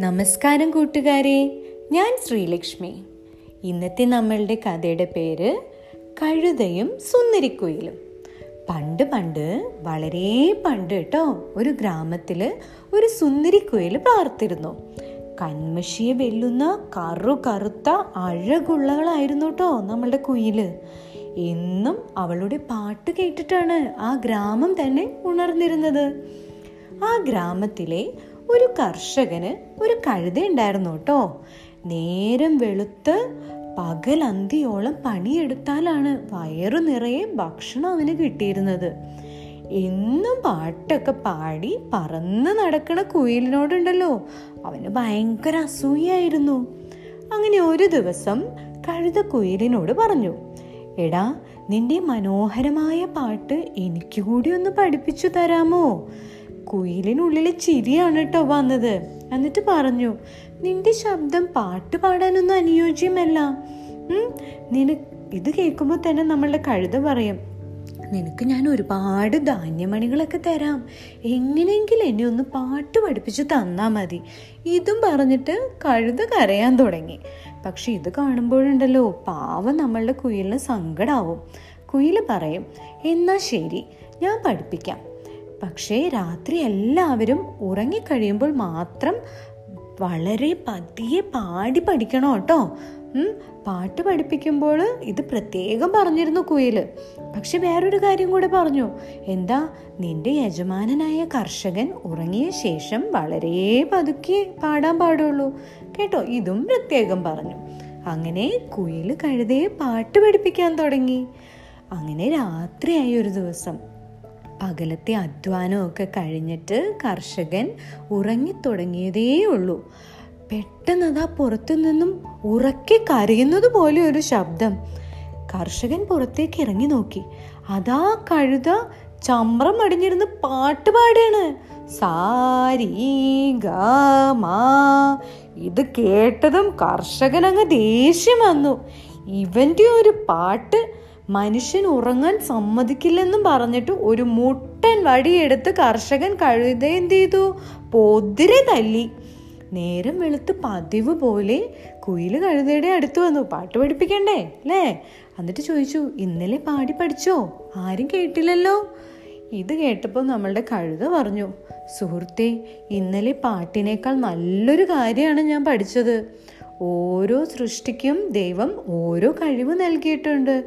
നമസ്കാരം കൂട്ടുകാരെ. ഞാൻ ശ്രീലക്ഷ്മി. ഇന്നത്തെ നമ്മളുടെ കഥയുടെ പേര് കഴുതയും സുന്ദരിക്കുയിലും. പണ്ട് പണ്ട് വളരെ പണ്ട് കേട്ടോ ഒരു ഗ്രാമത്തിൽ ഒരു സുന്ദരിക്കുയിൽ പാർത്തിരുന്നു. കന്മഷിയെ വെല്ലുന്ന കറു കറുത്ത അഴകുള്ളകളായിരുന്നു കേട്ടോ നമ്മളുടെ കുയിൽ എന്നും അവളുടെ പാട്ട് കേട്ടിട്ടാണ് ആ ഗ്രാമം തന്നെ ഉണർന്നിരുന്നത്. ആ ഗ്രാമത്തിലെ ഒരു കർഷകന് ഒരു കഴുത ഉണ്ടായിരുന്നു കേട്ടോ. നേരം വെളുത്ത് പകലന്തിയോളം പണിയെടുത്താലാണ് വയറു നിറയെ ഭക്ഷണം അവന് കിട്ടിയിരുന്നത്. എന്നും പാട്ടൊക്കെ പാടി പറന്ന് നടക്കണ കുയിലിനോടുണ്ടല്ലോ. അവന് ഭയങ്കര അസൂയായിരുന്നു അങ്ങനെ ഒരു ദിവസം കഴുത കുയിലിനോട് പറഞ്ഞു എടാ നിന്റെ മനോഹരമായ പാട്ട് എനിക്ക് കൂടി ഒന്ന് പഠിപ്പിച്ചു തരാമോ? കുയിലിനുള്ളിൽ ചിരിയാണ് കേട്ടോ വന്നത്. എന്നിട്ട് പറഞ്ഞു നിന്റെ ശബ്ദം പാട്ട് പാടാനൊന്നും അനുയോജ്യമല്ല. നിന ഇത് കേൾക്കുമ്പോൾ തന്നെ നമ്മളുടെ കഴുത പറയും നിനക്ക് ഞാൻ ഒരുപാട് ധാന്യമണികളൊക്കെ തരാം. എങ്ങനെയെങ്കിലും എന്നെ ഒന്ന് പാട്ട് പഠിപ്പിച്ച് തന്നാൽ മതി ഇതും പറഞ്ഞിട്ട് കഴുത കരയാൻ തുടങ്ങി. പക്ഷെ ഇത് കാണുമ്പോഴുണ്ടല്ലോ പാവം നമ്മളുടെ കുയിലിന് സങ്കടാവും. കുയിൽ പറയും എന്നാൽ ശരി ഞാൻ പഠിപ്പിക്കാം. പക്ഷേ രാത്രി എല്ലാവരും ഉറങ്ങിക്കഴിയുമ്പോൾ മാത്രം വളരെ പതിയെ പാടി പഠിക്കണം കേട്ടോ. പാട്ട് പഠിപ്പിക്കുമ്പോൾ ഇത് പ്രത്യേകം പറഞ്ഞിരുന്നു കുയിൽ പക്ഷെ വേറൊരു കാര്യം കൂടെ പറഞ്ഞു. എന്താ നിന്റെ യജമാനനായ കർഷകൻ ഉറങ്ങിയ ശേഷം വളരെ പതുക്കെ പാടാൻ പാടുള്ളൂ. കേട്ടോ ഇതും പ്രത്യേകം പറഞ്ഞു. അങ്ങനെ കുയിൽ കഴുതയെ പാട്ട് പഠിപ്പിക്കാൻ തുടങ്ങി. അങ്ങനെ രാത്രിയായി ഒരു ദിവസം. പകലത്തെ അധ്വാനമൊക്കെ കഴിഞ്ഞിട്ട് കർഷകൻ ഉറങ്ങിത്തുടങ്ങിയതേ ഉള്ളൂ. പെട്ടെന്ന് അതാ പുറത്തു നിന്നും ഉറക്കി കരയുന്നത് പോലെ ഒരു ശബ്ദം. കർഷകൻ പുറത്തേക്ക് ഇറങ്ങി നോക്കി. അതാ കഴുത ചമ്രം അടിഞ്ഞിരുന്ന് പാട്ട് പാടുകയാണ് ഇത് കേട്ടതും കർഷകൻ അങ്ങ് ദേഷ്യം വന്നു. ഇവന്റെ ഒരു പാട്ട് മനുഷ്യൻ ഉറങ്ങാൻ സമ്മതിക്കില്ലെന്നും പറഞ്ഞിട്ട് ഒരു മുട്ടൻ വടിയെടുത്ത് കർഷകൻ കഴുത എന്ത് ചെയ്തു? പൊതിരെ തല്ലി. നേരം വെളുത്ത് പതിവ് പോലെ കുയിൽ കഴുതയുടെ അടുത്ത് വന്നു. പാട്ട് പഠിപ്പിക്കണ്ടേ? അല്ലേ? എന്നിട്ട് ചോദിച്ചു ഇന്നലെ പാടി പഠിച്ചോ? ആരും കേട്ടില്ലല്ലോ? ഇത് കേട്ടപ്പോൾ നമ്മളുടെ കഴുത പറഞ്ഞു സുഹൃത്തെ ഇന്നലെ പാട്ടിനേക്കാൾ നല്ലൊരു കാര്യമാണ് ഞാൻ പഠിച്ചത്. ഓരോ സൃഷ്ടിക്കും ദൈവം ഓരോ കഴിവ് നൽകിയിട്ടുണ്ട്.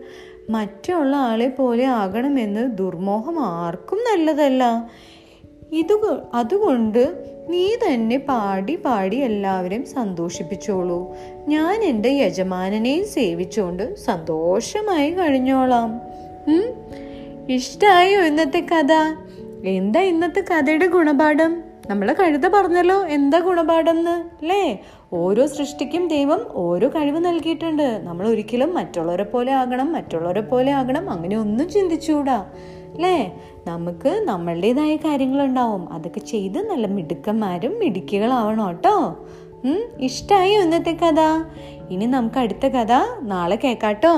മറ്റുള്ള ആളെ പോലെ ആകണമെന്ന് ദുർമോഹം ആർക്കും നല്ലതല്ല. ഇത് അതുകൊണ്ട് നീ തന്നെ പാടി പാടി എല്ലാവരെയും സന്തോഷിപ്പിച്ചോളൂ. ഞാൻ എന്റെ യജമാനനെയും സേവിച്ചുകൊണ്ട് സന്തോഷമായി കഴിഞ്ഞോളാം. ഇഷ്ടമായോ ഇന്നത്തെ കഥ? എന്താ ഇന്നത്തെ കഥയുടെ ഗുണപാഠം? നമ്മളെ കഴുത പറഞ്ഞല്ലോ എന്താ ഗുണപാഠം എന്ന് അല്ലേ ഓരോ സൃഷ്ടിക്കും ദൈവം ഓരോ കഴിവ് നൽകിയിട്ടുണ്ട്. നമ്മൾ ഒരിക്കലും മറ്റുള്ളവരെ പോലെ ആകണം മറ്റുള്ളവരെ പോലെ ആകണം അങ്ങനെ ഒന്നും ചിന്തിച്ചുകൂടാ അല്ലേ നമുക്ക് നമ്മളുടേതായ കാര്യങ്ങളുണ്ടാവും. അതൊക്കെ ചെയ്ത് നല്ല മിടുക്കന്മാരും മിടുക്കികളാവണം കേട്ടോ. ഇഷ്ടായോ ഇന്നത്തെ കഥ? ഇനി നമുക്ക് അടുത്ത കഥ നാളെ കേക്കാട്ടോ